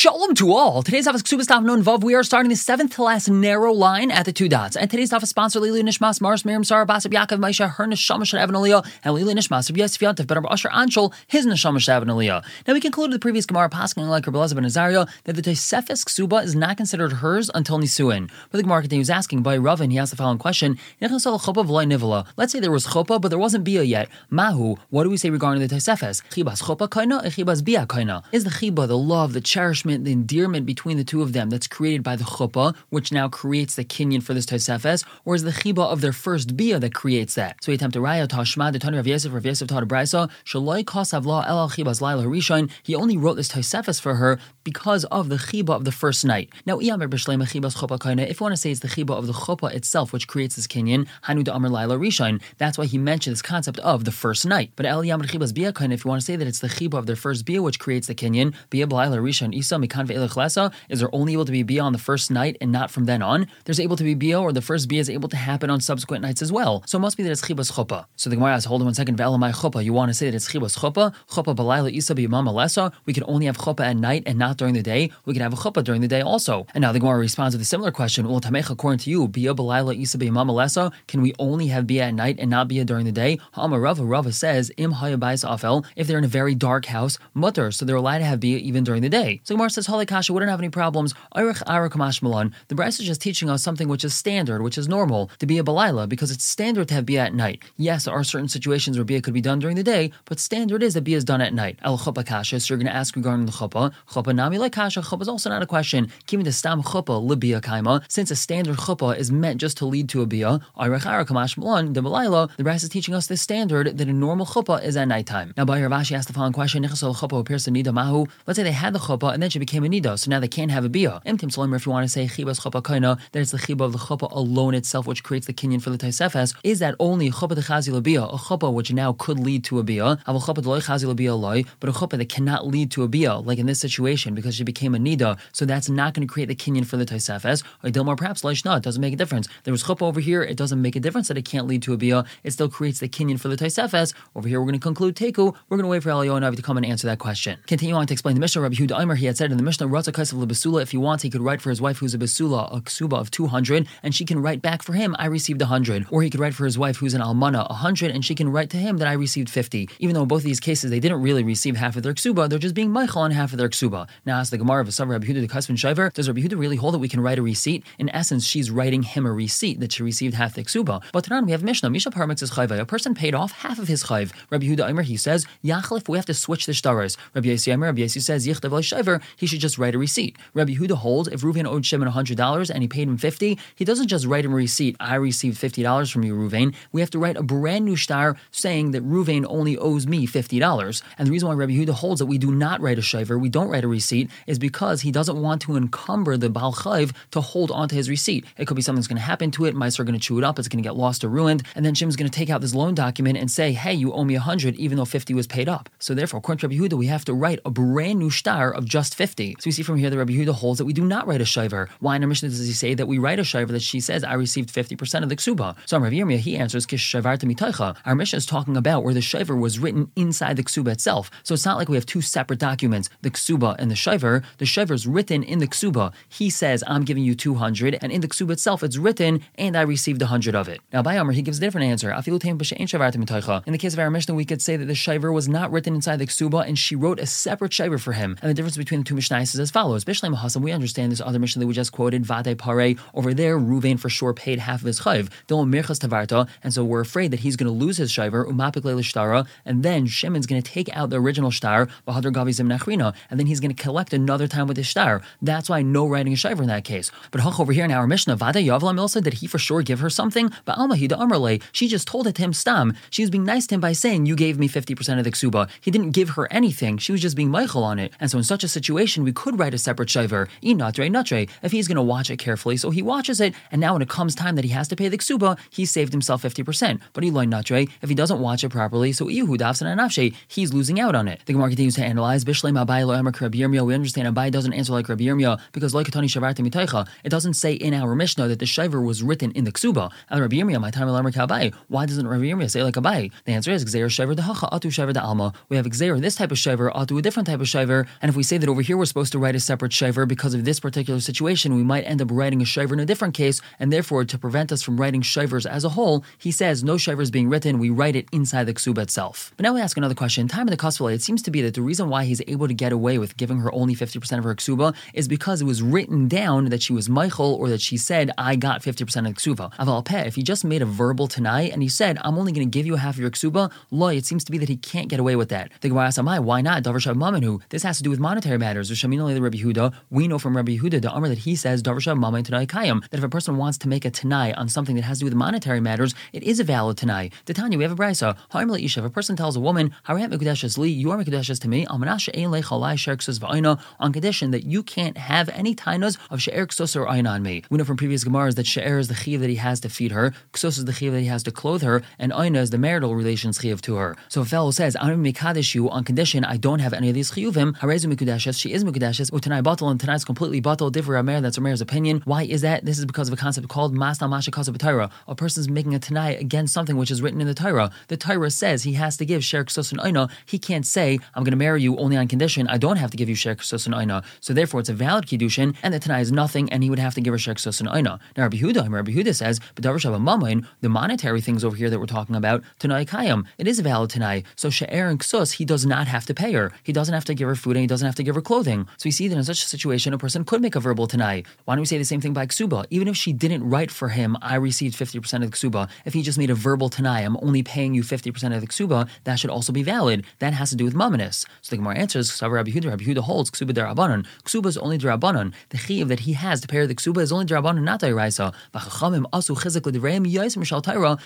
Shalom to all. Today's office Ksubas Daf Nun Vav. We are starting the seventh to last narrow line at the two dots. And today's office is sponsored Lili Nishmas, Mars, Miriam, Sarah, Basab, Yaakov, Maisha, her Neshama, Shad, Evan, Aliyah, and Lili Nishmas, of Yosef, Yantav, Better Asher, Anshul, his Neshama, Shad, Evan, Aliyah. Now we concluded the previous Gemara passing like Rabbi Ben Azaria that the Tosefes Ksuba is not considered hers until Nisuin. But the Gemara continues asking by Rav, and he asked the following question Let's say there was Chopa, but there wasn't Bia yet. Mahu, what do we say regarding the Tosefes? Chibas Chopa Kaina, Chibas Bia Kaina. Is the Chiba, the love, the cherishment, the endearment between the two of them that's created by the chuppah, which now creates the kinyan for this Tosefes, or is the chiba of their first bia that creates that? So he attempted raya tashma the Tani Rav Yosef Rav Yosef taught a brisa shaloi kosav la el chibas laila rishon. He only wrote this Tosefes for her because of the chiba of the first night. Now iyam b'shleima chibas chuppah kaina. If you want to say it's the chiba of the chuppah itself which creates this kinyan, hanu de amr laila rishon. That's why he mentioned this concept of the first night. But el yam chibas bia kaina. If you want to say that it's the chiba of their first bia which creates the kinyan, bia laila rishon isa mikan is there only able to be bia on the first night and not from then on? There's able to be bia, or the first bia is able to happen on subsequent nights as well. So it must be that it's chibas chopa. So the Gemara asks, hold on one second, ve'elamai chopa. You want to say that it's chibas chopa? Chopa balayla isa b'yamam lesa. We can only have chopa at night and not during the day. We can have a chuppah during the day also. And now the Gemara responds with a similar question. Well, tamecha, according to you, bia balayla isa b'yamam lesa. Can we only have bia at night and not bia during the day? Ha'amar Rava, Rava says, im hayabais afel. If they're in a very dark house, mutter, so they're allowed to have bia even during the day. So Gemara says, Kasha wouldn't have any problems. The Bryce is just teaching us something which is standard, which is normal, to be a Balila, because it's standard to have Bia at night. Yes, there are certain situations where Bia could be done during the day, but standard is that Bia is done at night. El Chuppah Kasha, so you're going to ask regarding the Chuppah. Chuppah Nami like Kasha, Chuppah is also not a question. Keeping the Stam Chuppah, Libia Kaima, since a standard Chuppah is meant just to lead to a Bia, the Balila, the Bryce is teaching us this standard that a normal Chuppah is at nighttime. Now, by Rav Ashi asked the following question, Let's say they had the Chuppah and then she became a Nida, so now they can't have a Bia. Solim, if you want to say Chibas that it's the Chiba of the Chopa alone itself which creates the kinyan for the Taisefes, is that only a Chopa de Chazi Bia, a Chopa which now could lead to a Bia, de Chazi Bia loy, but a Chopa that cannot lead to a Bia, like in this situation, because she became a Nida, so that's not going to create the kinyan for the Taisefes. Or Dilmar, perhaps Leishna, it doesn't make a difference. There was Chopa over here, it doesn't make a difference that it can't lead to a Bia, it still creates the kinyan for the Taisefes. Over here, we're going to conclude Teku, we're going to wait for Eliyahu to come and answer that question. Continue on to explain the Mishnah, Rabbi Huda Aimer, he had said in the Mishnah, Ratza the Basula, if he wants, he could write for his wife who's a Basula, a Ksuba of 200, and she can write back for him, I received 100. Or he could write for his wife who's an Almana, 100, and she can write to him that I received 50. Even though in both of these cases they didn't really receive half of their Ksuba, they're just being Michael on half of their Ksuba. Now, as the Gemara of Asav Rabbi Huda the Kasvin Shiver, does Rabbi Huda really hold that we can write a receipt? In essence, she's writing him a receipt that she received half the Ksuba. But Tanan, we have Mishnah, Misha Parmix is. A person paid off half of his Chayv. Rabbi Huda Aimer, he says, Yachlif, we have to switch the stars. Rabbi Yossi Aimer, Rabbi Yossi says, Yichtav Shiver, he should just write a receipt. Rabbi Huda holds if Ruvain owed Shimon $100 and he paid him 50 he doesn't just write him a receipt, I received $50 from you, Ruvain. We have to write a brand new star saying that Ruvain only owes me $50. And the reason why Rabbi Huda holds that we do not write a shiver, we don't write a receipt, is because he doesn't want to encumber the Baal Chayv to hold onto his receipt. It could be something's going to happen to it, mice are going to chew it up, it's going to get lost or ruined, and then Jim's going to take out this loan document and say, hey, you owe me 100 even though 50 was paid up. So therefore, according to Rabbi Huda, we have to write a brand new star of just 50. So we see from here that Rabbi Huda holds that we do not write a shiver. Why in our Mishnah does he say that we write a shiver that she says, I received 50% of the ksuba? So Rav Yirmiyah, he answers, Kish mitaycha. Our Mishnah is talking about where the shiver was written inside the ksuba itself. So it's not like we have two separate documents, the ksuba and the shiver. The shiver is written in the ksuba. He says, I'm giving you 200, and in the ksuba itself, it's written, and I received 100 of it. Now, by Amr, he gives a different answer. In the case of our Mishnah, we could say that the shiver was not written inside the ksuba, and she wrote a separate shiver for him. And the difference between the two Mishnahs is as follows. Bishleim Hassan, we understand this other Mishnah that we just quoted, Vade Pare. Over there, Ruvain for sure paid half of his chayv. tavarta, and so we're afraid that he's going to lose his shiver, umapik shtara, and then Shimon's going to take out the original star, bahadr gavi and then he's going to collect another time with his star. That's why no writing a shiver in that case. But Hach over here in our Mishnah, Vada Yavla Milsa, did he for sure give her something? But Almahida Amrle, she just told it to him stam. She was being nice to him by saying, You gave me 50% of the ksuba. He didn't give her anything. She was just being Michael on it. And so in such a situation, we could write a separate shiver, inatre natre, if he's going to watch it carefully. So he watches it, and now when it comes time that he has to pay the ksuba, he saved himself 50%. But Eloi Natre, if he doesn't watch it properly, so Ihu Dafsan Anafshe, he's losing out on it. The Gemara continues to analyze Bishlem Abai Lo Emer. We understand Abai doesn't answer like Rabbi Yirmiyah because like Katani Shavarta Mitaicha, it doesn't say in our Mishnah that the Shiver was written in the ksuba. And Rabbi Yirmiyah, my time Emer Abai. Why doesn't Rabbi Yirmiyah say like Abai? The answer is Gzeir Shiver the Hacha Atu Shiver the Alma. We have Gzeir this type of Shiver Atu a different type of Shiver, and if we say that over here here we're supposed to write a separate shaver because of this particular situation. We might end up writing a shaver in a different case, and therefore, to prevent us from writing shavers as a whole, he says no shaver is being written. We write it inside the ksuba itself. But now we ask another question. Time of the Kosvale, it seems to be that the reason why he's able to get away with giving her only 50% of her ksuba is because it was written down that she was Michael or that she said, I got 50% of the ksuba. Aval peh, if he just made a verbal tonight and he said, I'm only going to give you half of your ksuba, loy, it seems to be that he can't get away with that. The Gemara asks, why not? Davar Shav. This has to do with monetary matters. Huda, we know from Rabbi Huda, the Amr that he says, that if a person wants to make a Tanai on something that has to do with monetary matters, it is a valid Tanai. The Tanya, we have a brisa. If a person tells a woman, you are Mekudeshes to me, on condition that you can't have any tainas of She'er Ksos or Aina on me. We know from previous Gemaras that She'er is the chiv that he has to feed her, Ksos is the chiv that he has to clothe her, and Aina is the marital relations chiv to her. So a fellow says, I'm Mekadesh you on condition I don't have any of these chiyuvim, Harezu Mekudeshes, she is Mekudeshes, Utanai Batal, and tonight's completely Batal, differ Amer, that's Amer's opinion. Why is that? This is because of a concept called Masna Masha Torah. A person's making a Tanai against something which is written in the Torah. The Torah says he has to give Sher Ksos and. He can't say, I'm going to marry you only on condition I don't have to give you Sher Ksos and. So therefore, it's a valid Kiddushin, and the Tanai is nothing, and he would have to give her Sher Ksos and Aina. Now, Rabbi Huda, Rabbi Huda says, the monetary things over here that we're talking about, Tanai Kayam, it is a valid Tanai. So She'er and Ksos, he does not have to pay her. He doesn't have to give her food, and he doesn't have to give her clothing. So we see that in such a situation, a person could make a verbal Tanai. Why don't we say the same thing by Ksuba? Even if she didn't write for him, I received 50% of the Ksuba, if he just made a verbal Tanai, I'm only paying you 50% of the Ksuba, that should also be valid. That has to do with Mamanis. So the Gemara answers, Rabbi Huda, Rabbi Huda holds Ksuba derabanan. Ksuba is only derabanan. The chiv that he has to pay the Ksuba is only derabanan, not deraisa. V'chachamim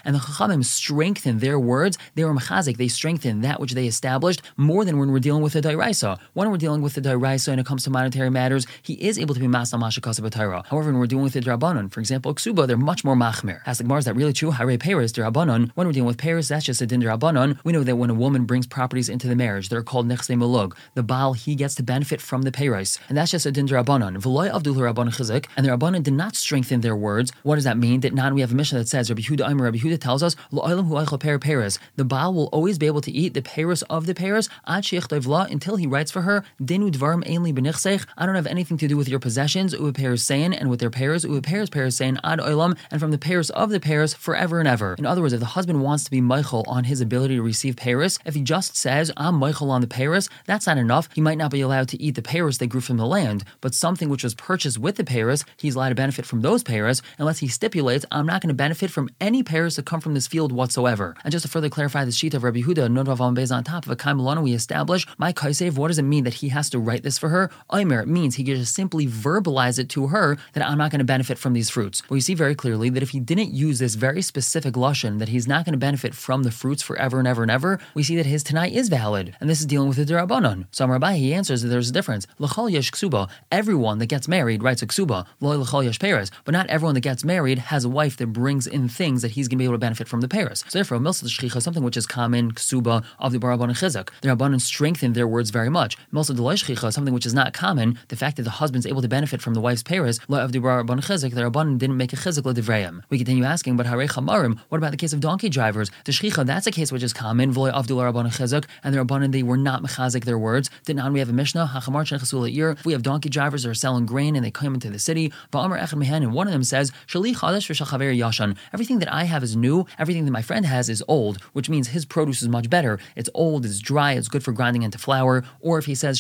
and the chachamim strengthen their words. They were mechazik. They strengthen that which they established more than when we're dealing with the deraisa. When we're dealing with the deraisa when it comes to monetary matters, he is able to be masal Torah. However, when we're dealing with the derabanan, for example, Ksuba, they're much more machmir. As the Gemara, is that really true? Hare Paris derabanan. When we're dealing with Paris, that's just a din derabanan. We know that when a woman brings properties into the marriage, they're called nechse malug. The Baal, he gets to benefit from the payros. And that's just a din rabbanon. V'loy avdul rabbanon chizik. And the rabbanon did not strengthen their words. What does that mean? That now we have a mission that says, Rabbi Huda Aimer, Rabbi Huda tells us, peres. The Baal will always be able to eat the peres of the peres ad until he writes for her, Dinu benichsech. I don't have anything to do with your possessions, u peres saying, and with their peres, u peres peres saying ad oilam, and from the peres of the peres forever and ever. In other words, if the husband wants to be Michael on his ability to receive peres, if he just says, I'm Michael on the peres, that's not enough. He might not be allowed to eat the pears they grew from the land, but something which was purchased with the pears, he's allowed to benefit from those pears unless he stipulates, I'm not going to benefit from any pears that come from this field whatsoever. And just to further clarify the sheet of Rabbi Huda, Nodvav on top of a Kaimulana, we establish, my Kaisev, what does it mean that he has to write this for her? Oimer, it means he can just simply verbalize it to her that I'm not going to benefit from these fruits. Well, you see very clearly that if he didn't use this very specific Lushan, that he's not going to benefit from the fruits forever and ever and ever, we see that his Tanai is valid. And this is dealing with the Durabanan. So Rabbi, he answers that there's a difference. L'chol yesh ksuba. Everyone that gets married writes a ksuba. Lo l'chol yesh peres. But not everyone that gets married has a wife that brings in things that he's going to be able to benefit from the peres. So therefore, milsa shchicha, something which is common, ksuba, of the Baraban and Chizak. The Rabbanan strengthened their words very much. Milsa something which is not common, the fact that the husband's able to benefit from the wife's of the the Rabbanan didn't make a chizak divrayim. We continue asking, but hare chamarim, what about the case of donkey drivers? The shchicha, that's a case which is common, v'loy avdul Rabban Chizak, and the Rabbanan, they were not mechazik their words. Did not we have a Mishnah, if we have donkey drivers that are selling grain and they come into the city, and one of them says, Shali Khadeshaver yashan. Everything that I have is new, everything that my friend has is old, which means his produce is much better. It's old, it's dry, it's good for grinding into flour. Or if he says,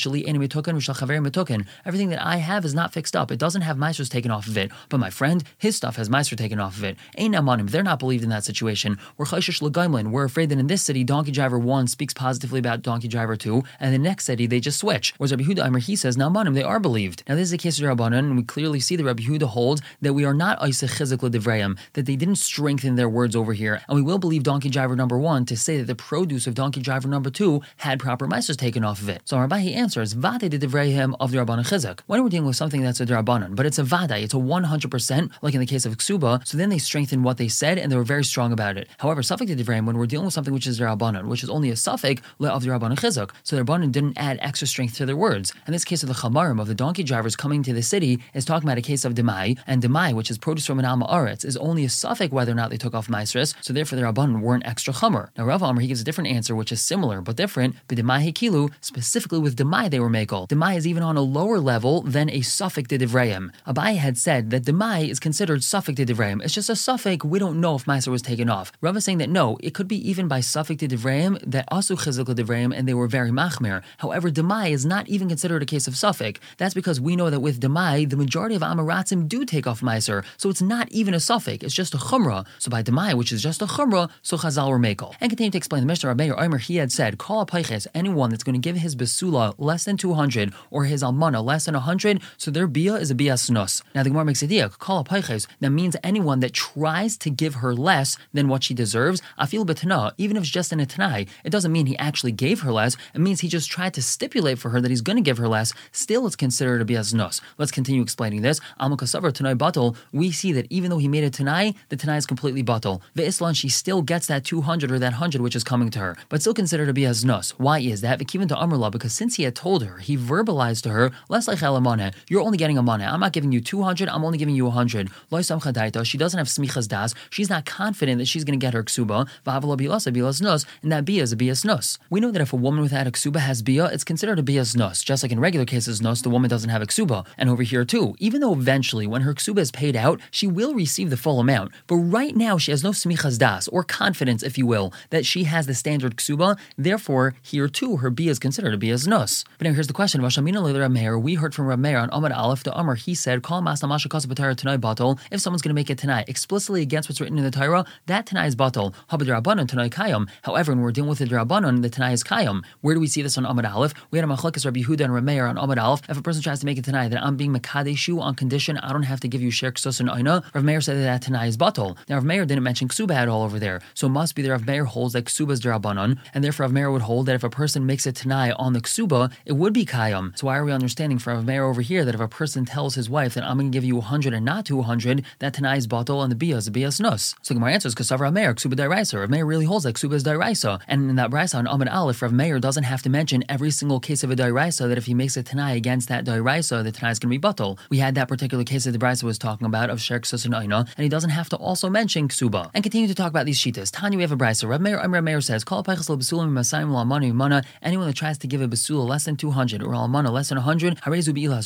everything that I have is not fixed up. It doesn't have meisters taken off of it. But my friend, his stuff has meister taken off of it. Ain't amanim. They're not believed in that situation. We're We're afraid that in this city, donkey driver one speaks positively about donkey driver two, and the next city they just switch. Whereas Rabbi Huda he says, now manim, they are believed. Now this is a case of Rabbanan, and we clearly see that Rabbi Huda holds that we are not Isa Chizikla Devrayim, that they didn't strengthen their words over here. And we will believe donkey driver number one to say that the produce of donkey driver number two had proper meisters taken off of it. So Rabbi he answers, Vade de Devrayim of the Rabbanan Chizak. When we're dealing with something that's a Rabbanan, but it's a Vada, it's a 100%, like in the case of Ksuba, so then they strengthened what they said and they were very strong about it. However, Suffolk de Devrayim, when we're dealing with something which is Rabbanan, which is only a suffix of the Rabbanan Chizak, so the Rabbanan didn't add extra strength to their words. And this case of the Chamarim, of the donkey drivers coming to the city, is talking about a case of Demai, and Demai, which is produce from an Alma Aretz, is only a suffix whether or not they took off Maestris, so therefore their Rabbanan weren't extra Chamar. Now Rav Amr, he gives a different answer, which is similar but different, but Demai Hekilu, specifically with Demai they were Mako, Mekel. Demai is even on a lower level than a suffix de Divreim. Abai had said that Demai is considered suffix de Divreim. It's just a suffix, we don't know if Meiser was taken off. Rav is saying that no, it could be even by suffix de Divreim that asu chizuk Divreim and they were very machmer. However, Demai is not even considered a case of suffix. That's because we know that with Demai, the majority of Amaratzim do take off Meiser, so it's not even a suffix, it's just a chumrah. So by Demai, which is just a chumrah, so Chazal were Mekel. And continue to explain the Mishnah Rabbi Omer, he had said, Call a paiches, anyone that's going to give his basula less than 200 or his almana less than 100, so their bia is a bia snus. Now the Gemara makes a dia, call a paiches, that means anyone that tries to give her less than what she deserves, afil betana, even if it's just in a tanai, it doesn't mean he actually gave her less, it means he just tried to stipulate for her that he's going to give her less, still it's considered a bia snus. Let's continue explaining this. Amakasavar tanai batal, we see that even though he made a tanai, the tanai is completely batal. The Islam, she still gets that 200 or that 100 which is coming to her, but still considered to be as nus. Why is that? Even to because since he had told her, he verbalized to her, less like elamane, you're only getting a mana. I'm not giving you 200, I'm only giving you 100. She doesn't have smichas das. She's not confident that she's going to get her ksuba. And that bia is a bias nus. We know that if a woman without a ksuba has bia, it's considered a bias nus. Just like in regular cases nus, the woman doesn't have a ksuba. And over here too, even though eventually when her ksuba is paid out, she will receive the full amount. But right now she has no smichas das, or confidence, if you will, that she has the standard ksuba. Therefore, here too, her bia is considered a bia nus. But now here's the question: We heard from Rameir on Amad Aleph the Amr. He said, "Call Masna Masha Kasabatara Tanai Batal." If someone's going to make it tonight explicitly against what's written in the Torah, that tonight is Batal. Habad Rabbanon Tanai Kayam. However, when we're dealing with the Rabbanon, the tonight is Kayam. Where do we see this on Amad Aleph? We had a Machlekes Rabbi Yehuda and Rameir on Amad Aleph. If a person tries to make it tonight, then I'm being Makadeshu on condition I don't have to give you Shirk Sus and Aina. Rav said that, that tonight is Batal. Now Rav Meir didn't mention Ksuba at all over there, so it must be that Rav holds that Ksuba is Rabbanon, and therefore Rav Meir would hold that if a person makes a Tanai on the Ksuba, it would be Kayam. So why are we understanding from Rav Meir over here that if a person tells his wife that I'm going to give you 100 and not 200, that Tanai is Batal and the Bia is a Bia Nus? So Gemara answers, Rav Meir, Ksuba Dairaisa. Rav Meir really holds that Ksuba is Dairaisa. And in that Raisa on Amid Aleph, Rav Meir doesn't have to mention every single case of a Dairaisa that if he makes a Tanai against that Dairaisa, the Tanai is going to be Batal. We had that particular case that the Brisa was talking about of Sherk Sus and he doesn't have to also mention Ksuba. And continue to talk about these Shitas. Tanya, we have a Brisa. Rav Meir, Rav Meir says, Call anyone that tries to give a basula less than 200 or almana less than 100,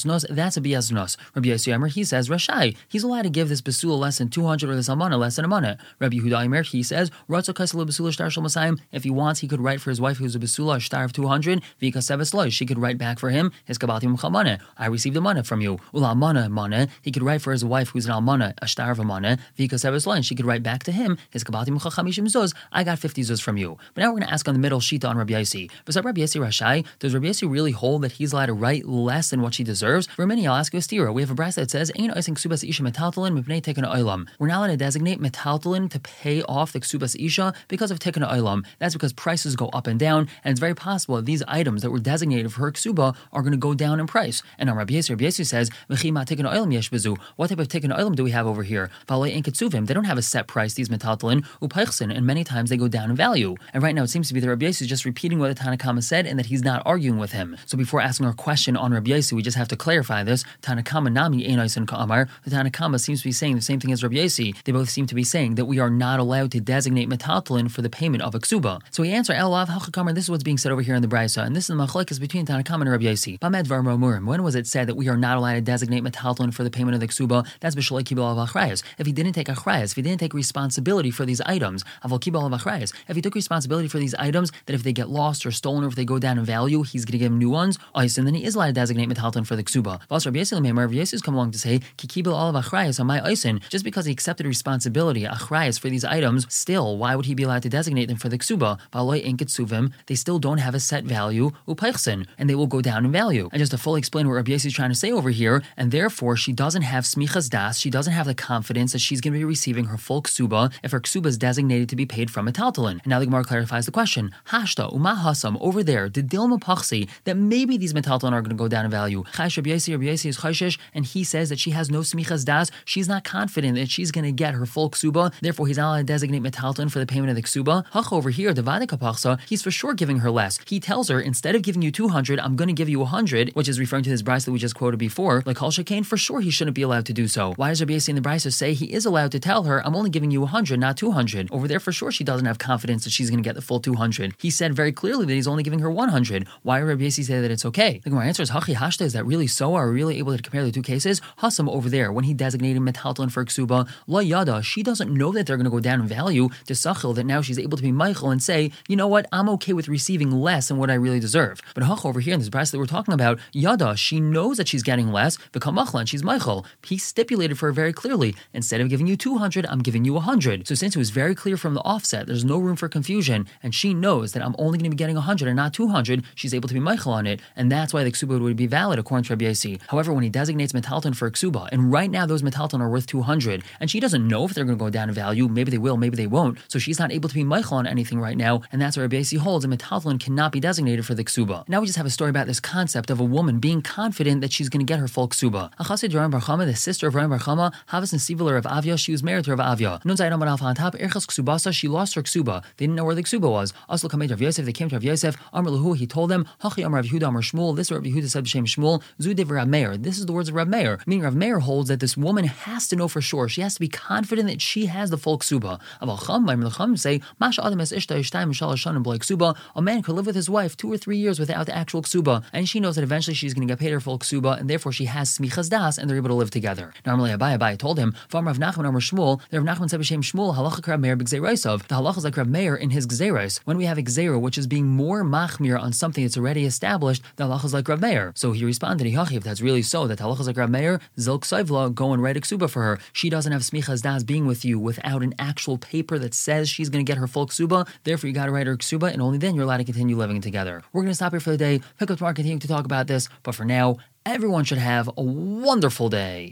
nos, that's a bias nos. Rabbi Yossi he says, Rashai, he's allowed to give this basula less than 200 or this almana less than a mana. Rabbi Yehuda Imer, he says, if he wants, he could write for his wife who's a basula, a star of 200, she could write back for him, his kabatim chamane, I received a mana from you. Ula mana mana, he could write for his wife who's an almana, a star of a mana, and she could write back to him, his kabatim chachamishim zuz, I got 50 zuz from you. But now we're going to ask on the middle shita on Rabbi Yossi. Besides Rabbi Yossi Rashai, does Rabbi Yossi really hold that he's allowed to write less than what she deserves? For many, I'll ask you a stira. We have a brass that says. We're not allowed to designate metaltalin to pay off the ksubas isha because of tekan oilam. That's because prices go up and down, and it's very possible that these items that were designated for her ksuba are going to go down in price. And on Rabbi Yossi, Rabbi Yossi says, oilam yesh What type of tekan oilam do we have over here? They don't have a set price, these metaltalin, upaichsin, and many times they go down in value. And right now it seems to be that Rabbi Yossi is just repeating what the Tanakama said and that he's not arguing with him. So before asking our question on Rabbi Yossi, we just have to clarify this. Tanakama nami einais ka'amar. The Tanakama seems to be saying the same thing as Rabbi Yossi. They both seem to be saying that we are not allowed to designate metaltalin for the payment of a ksuba. So we answer El Lav This is what's being said over here in the Brisa, and this is the machlekes between Tanakama and Rabbi Yossi. When was it said that we are not allowed to designate metaltalin for the payment of the ksuba? That's b'shalei kibel If he didn't take achrayas, if he didn't take responsibility for these items, if he took responsibility for these items, that if they get lost or stolen or if they go down in value, he's going to give him new ones, and then he is allowed to designate metalton for the ksuba. Also, Rabbi Yisrael come along to say, Kikibel all of achrayas on my oisin, just because he accepted responsibility, achrayas for these items, still, why would he be allowed to designate them for the ksuba? They still don't have a set value, upaichsin, and they will go down in value. And just to fully explain what Rabbi is trying to say over here, and therefore she doesn't have smichas das, she doesn't have the confidence that she's going to be receiving her full ksuba if her ksuba is designated to be paid from metaltalin. And now the Gemara clarifies the question. Hashta uma hasam over there did dilma pachsi that maybe these metalton are going to go down in value. Is and he says that she has no smichas das. She's not confident that she's going to get her full ksuba. Therefore, he's not allowed to designate metalton for the payment of the ksuba. Hach over here, the vadika pachsa, he's for sure giving her less. He tells her instead of giving you 200, I'm going to give you 100, which is referring to this Bryce that we just quoted before. Like Shakain, for sure he shouldn't be allowed to do so. Why does Rabbi Yossi in the Bryce say he is allowed to tell her, I'm only giving you 100, not 200? Over there, for sure she doesn't have confidence that she's going to get the full 200. He said very clearly that he's only giving her 100. Why Rabbi Yossi say that it's okay. The answer is Hachi Hashta. Is that really so? Are we really able to compare the two cases? Hasam over there, when he designated Metaltalin for Ksuba, La Yada, she doesn't know that they're going to go down in value to Sachil, that now she's able to be Michael and say, you know what, I'm okay with receiving less than what I really deserve. But Hach over here in this brass that we're talking about, Yada, she knows that she's getting less, become Machlan, she's Michael. He stipulated for her very clearly, instead of giving you 200, I'm giving you 100. So since it was very clear from the offset, there's no room for confusion, and she knows that I'm only going to be getting 100 and not 200, she's able to be Michael on it, and that's why the Ksuba would be valid according to Rabbi Yossi. However, when he designates Metalton for Ksuba, and right now those Metalton are worth 200, and she doesn't know if they're going to go down in value, maybe they will, maybe they won't, so she's not able to be Michael on anything right now, and that's why Rabbi Yossi holds and Metalton cannot be designated for the Ksuba. Now we just have a story about this concept of a woman being confident that she's going to get her full Ksuba. Achasid Rami bar Chama, the sister of Rami bar Chama, Havas and Sivular of Avia, she was married to Rav Avia. Nun Zaydam Rav on top, Erchas Ksubasa, she lost her Ksuba. They didn't know where the Ksuba was. Asl Kamed Rav Yosef, they came to Rav Yosef, Amr Lahu, he told them, Hachi Amr Rav Yehuda Amr Shmuel, this Rav Yehuda said B'Shem Shmuel, Zudiv Rav Meir. This is the words of Rav Meir. Meaning Rav Meir holds that this woman has to know for sure. She has to be confident that she has the full Ksuba. Aval Chum, by Chum say, Masha Adam es Ishta Ishtaim Shalosh B'Lai Ksuba. A man could live with his wife two or three years without the actual Ksuba, and she knows that eventually she's going to get paid her full Ksuba, and therefore she has Smichas Das, and they're able to live together. Normally, Abai Abai told him, From Rav Nachman Amr Shmuel, that Rav Nachman said B'Shem Shmuel, Halacha Rav Meir B'Gzeiraisov. The halacha is like Rav Meir in his Gzeirais. When we have a Gzeira, which is being more machmir on something that's already established, the halacha is like Rav Meir. So he responded, if that's really so, that halacha is like Rav Meir, Zilk Saivla, go and write a ksuba for her. She doesn't have smichas das being with you without an actual paper that says she's going to get her full ksuba. Therefore, you got to write her ksuba, and only then you're allowed to continue living together. We're going to stop here for the day, pick up tomorrow, continue to talk about this, but for now, everyone should have a wonderful day.